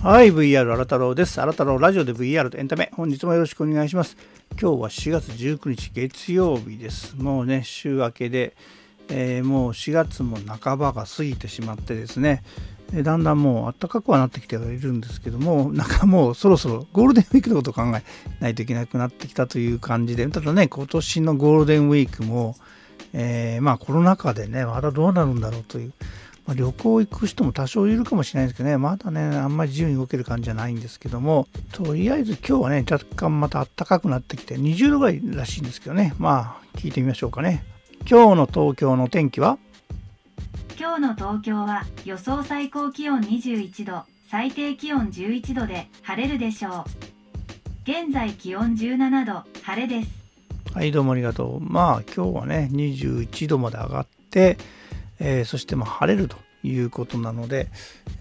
はい、VR 新太郎です。新太郎ラジオで VR とエンタメ、本日もよろしくお願いします。今日は4月19日月曜日です。もうね、週明けで、えー、もう4月も半ばが過ぎてしまってですね、だんだんもう暖かくはなってきてはいるんですけども、なんかもうそろそろゴールデンウィークのことを考えないといけなくなってきたという感じで、ただね、今年のゴールデンウィークも、えー、まあコロナ禍でね、またどうなるんだろうという、まあ、旅行行く人も多少いるかもしれないですけどね、まだね、あんまり自由に動ける感じじゃないんですけども、とりあえず今日はね、若干また暖かくなってきて、20度ぐらいらしいんですけどね、まあ、聞いてみましょうかね。今日の東京の天気は？今日の東京は予想最高気温21度、最低気温11度で晴れるでしょう。現在気温17度、晴れです。はい、どうもありがとう。まあ今日はね、21度まで上がって、えー、そしてま晴れるということなので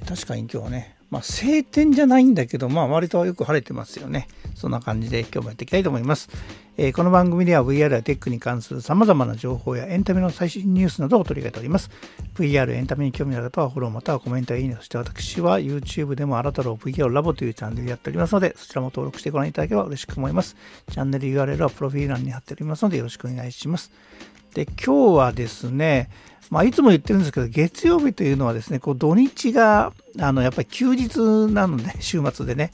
確かに今日はねまあ、晴天じゃないんだけど、まあ、割とよく晴れてますよね。そんな感じで今日もやっていきたいと思います。えー、この番組では VR やテックに関する様々な情報やエンタメの最新ニュースなどを取り上げております。VR エンタメに興味のある方はフォローまたはコメントやいいね、そして私は YouTube でもあなたの VR ラボというチャンネルやっておりますので、そちらも登録してご覧いただければ嬉しく思います。チャンネル URL はプロフィール欄に貼っておりますのでよろしくお願いします。で、今日はですね、まあ、いつも言ってるんですけど、月曜日というのはですね、こう土日が、あの、やっぱり休日なので、週末でね、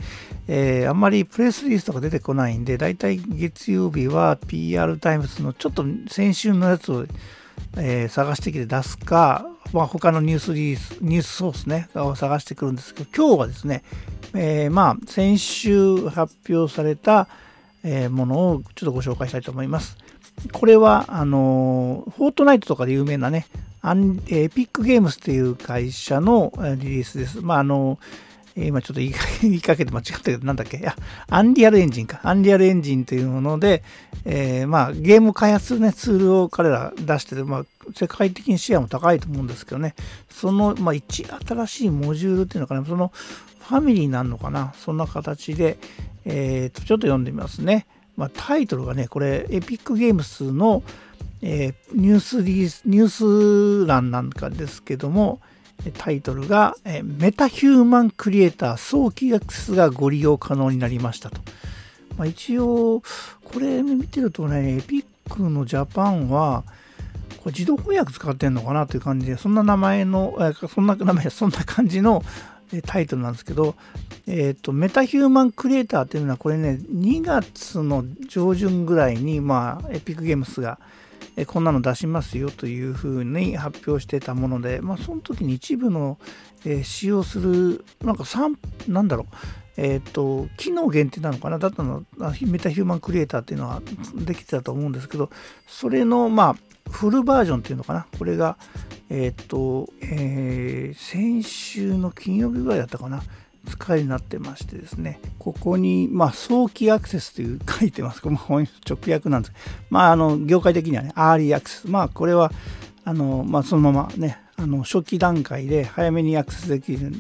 えー、あんまりプレスリースとか出てこないんで、だいたい月曜日は PR タイムズのちょっと先週のやつを、えー、探してきて出すか、まあ、他のニュースリース、ニュースソースね、を探してくるんですけど、今日はですね、えー、まあ、先週発表された、えものをちょっとご紹介したいと思います。これは、あの、フォートナイトとかで有名なね、アンエピックゲームスっていう会社のリリースです。まあ、あの、今ちょっと言い言いかけて間違ったけど、なんだっけ？いや、アンリアルエンジンか。アンリアルエンジンというもので、えー、まあ、ゲーム開発するね、ツールを彼ら出してて、まあ、世界的にシェアも高いと思うんですけどね、その、まあ、一新しいモジュールっていうのかな、その、ファミリーなるのかな、そんな形で、えー、と、ちょっと読んでみますね。まあ、タイトルがね、これ、エピックゲームスの、えー、ニュースリース、ニュース欄なんかですけども、タイトルが、えー、メタヒューマンクリエイター早期アクセスがご利用可能になりましたと。まあ、一応、これ見てるとね、エピックのジャパンは、これ自動翻訳使ってんのかなという感じで、そんな名前の、そんな名前、そんな感じのタイトルなんですけど、えっ、ー、と、メタヒューマンクリエイターっていうのは、これね、2月の上旬ぐらいに、まあ、エピックゲームスが、えこんなの出しますよというふうに発表してたもので、まあ、その時に一部の、えー、使用する、なんか3、なんだろう、えっ、ー、と、機能限定なのかなだったの、メタヒューマンクリエイターっていうのはできてたと思うんですけど、それの、まあ、フルバージョンっていうのかなこれが、えっ、ー、と、えー、先週の金曜日ぐらいだったかな使いになってましてですね、ここに、まあ、早期アクセスという書いてます。これも直訳なんです。まあ、あの、業界的にはね、アーリーアクセス。まあ、これは、あの、まあ、そのままね、あの、初期段階で早めにアクセスできる。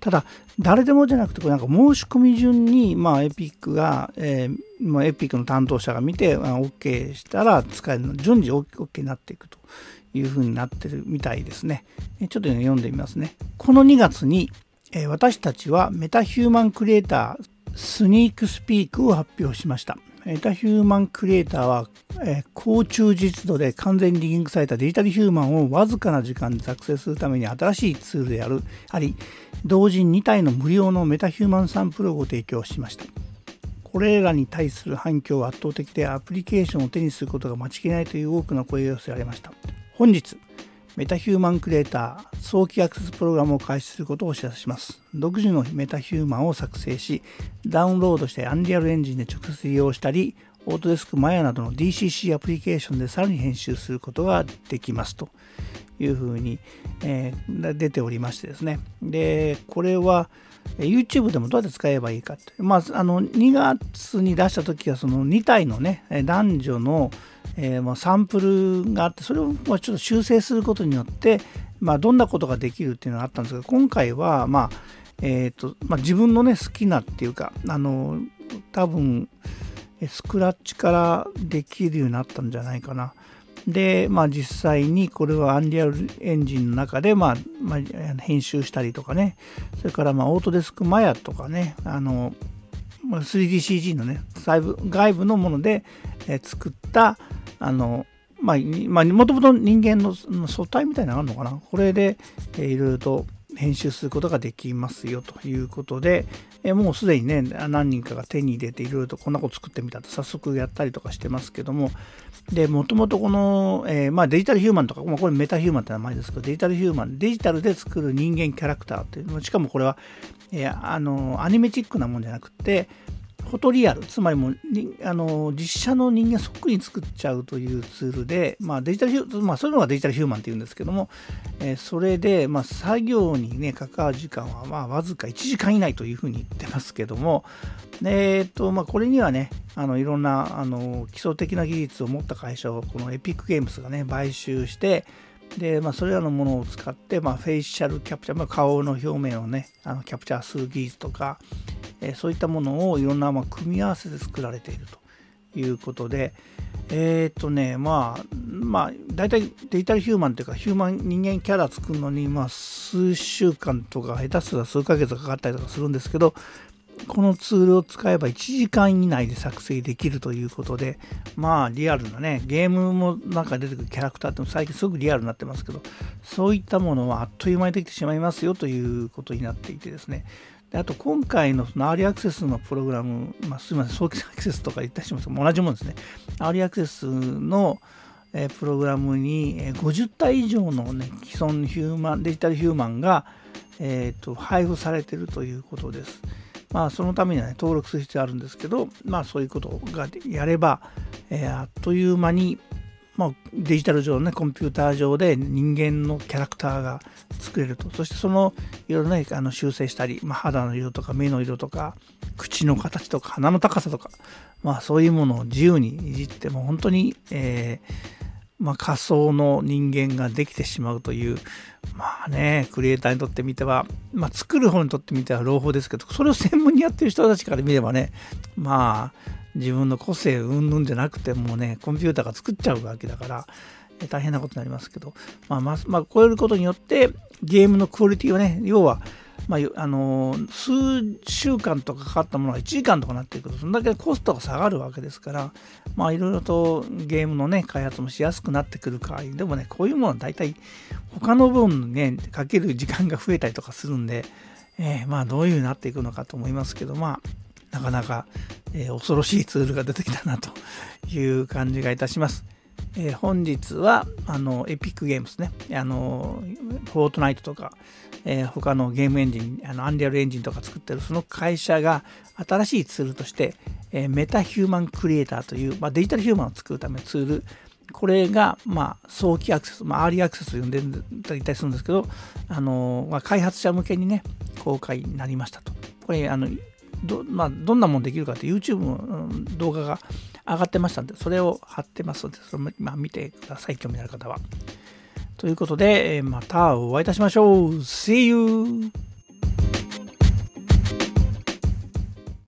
ただ、誰でもじゃなくて、これなんか申し込み順に、まあ、エピックが、えー、まあ、エピックの担当者が見て、まあ、OK したら使えるの、順次 OK になっていくというふうになってるみたいですね。ちょっと、読んでみますね。この2月に、え私たちはメタヒューマンクリエイタースニークスピークを発表しました。メタヒューマンクリエイターは、え高中実度で完全にリンクされたデジタルヒューマンをわずかな時間で作成するために新しいツールであるあり同時に2体の無料のメタヒューマンサンプルをご提供しましたこれらに対する反響は圧倒的でアプリケーションを手にすることが待ちきれないという多くの声が寄せられました本日メタヒューマンクリエイター早期アクセスプログラムを開始することをお知らせします。独自のメタヒューマンを作成し、ダウンロードしてアンリアルエンジンで直接利用したり、オートデスクマヤなどの DCC アプリケーションでさらに編集することができますというふうに、えー、出ておりましてですね。で、これは YouTube でもどうやって使えばいいかって。まあ、あの、2月に出した時はその2体のね、男女のえー、まあ、サンプルがあってそれをちょっと修正することによって、まあ、どんなことができるっていうのがあったんですが今回は、まあえーとまあ、自分のね好きなっていうかあの多分スクラッチからできるようになったんじゃないかな。で、まあ、実際にこれはアンリアルエンジンの中で、まあまあ、編集したりとかねそれからまあオートデスクマヤとかねあの 3DCG のね外部のもので、作ったあのまあ、まあ、もともと人間の素体みたいなのがあるのかな？これで、えー、いろいろと編集することができますよということで、えもうすでにね、何人かが手に入れていろいろとこんなこと作ってみたと。早速やったりとかしてますけども、で、もともとこの、えー、まあ、デジタルヒューマンとか、まあ、これメタヒューマンって名前ですけど、デジタルヒューマン、デジタルで作る人間キャラクターっていう、しかもこれは、えー、あの、アニメチックなもんじゃなくて、フォトリアル、つまりもうあの実写の人間そっくり作っちゃうというツールで、まあ、デジタルまあ、そういうのがデジタルヒューマンっていうんですけども、えー、それで、まあ、作業にね、関わる時間は、まあ、わずか1時間以内というふうに言ってますけども、えーとまあ、これにはね、あのいろんなあの基礎的な技術を持った会社を、このエピックゲームスがね、買収して、で、まあ、それらのものを使って、まあ、フェイシャルキャプチャー、まあ、顔の表面をね、あのキャプチャーする技術とか、えそういったものをいろんなま組み合わせで作られているということで、えっ、ー、とね、まあ、まあ、大体デジタルヒューマンというか、ヒューマン人間キャラ作るのに、まあ、数週間とか、下手すら数ヶ月かかったりとかするんですけど、このツールを使えば1時間以内で作成できるということで、まあリアルなね、ゲームもなんか出てくるキャラクターって最近すごくリアルになってますけど、そういったものはあっという間にできてしまいますよということになっていてですね、であと今回のそのアーリーアクセスのプログラム、まあ、すみません、早期アクセスとか言ったりしますけど、同じものですね。アーリーアクセスのえプログラムに50体以上の、ね、既存ヒューマンデジタルヒューマンが、えーと、配布されているということです。まあ、そのためには、ね、登録する必要があるんですけど、まあ、そういうことがやれば、えー、あっという間に、まあ、デジタル上の、ね、コンピューター上で人間のキャラクターが作れると。そしてそのいろいろね、あの修正したり、まあ、肌の色とか目の色とか、口の形とか鼻の高さとか、まあそういうものを自由にいじっても本当に、えー、まあ、仮想の人間ができてしまうという、まあね、クリエイターにとってみては、まあ、作る方にとってみては朗報ですけど、それを専門にやってる人たちから見ればね、まあ、自分の個性うんぬんじゃなくてもうねコンピューターが作っちゃうわけだから大変なことになりますけど、まあまあ、超えることによってゲームのクオリティをね要は、まあ、あの数週間とかかかったものが1時間とかなっていくとそんだけコストが下がるわけですからまあいろいろとゲームのね開発もしやすくなってくるかでもねこういうものは大体他の分ねかける時間が増えたりとかするんで、えー、まあどういうふうになっていくのかと思いますけどまあなかなか、えー、恐ろしいツールが出てきたなという感じがいたします。えー、本日はあのエピックゲームですね。あのフォートナイトとか、えー、他のゲームエンジン、あのアンリアルエンジンとか作ってるその会社が新しいツールとして、えー、メタヒューマンクリエイターという、まあ、デジタルヒューマンを作るためのツール、これが、まあ、早期アクセス、まあ、アーリーアクセスと呼んでいたりするんですけど、あのまあ、開発者向けにね、公開になりましたと。これ、あのど,、まあ、どんなもんできるかって YouTube の動画が上がってましたんで、それを貼ってますので、それも、ま、見てください、興味のある方は。ということで、またお会いいたしましょう。See you!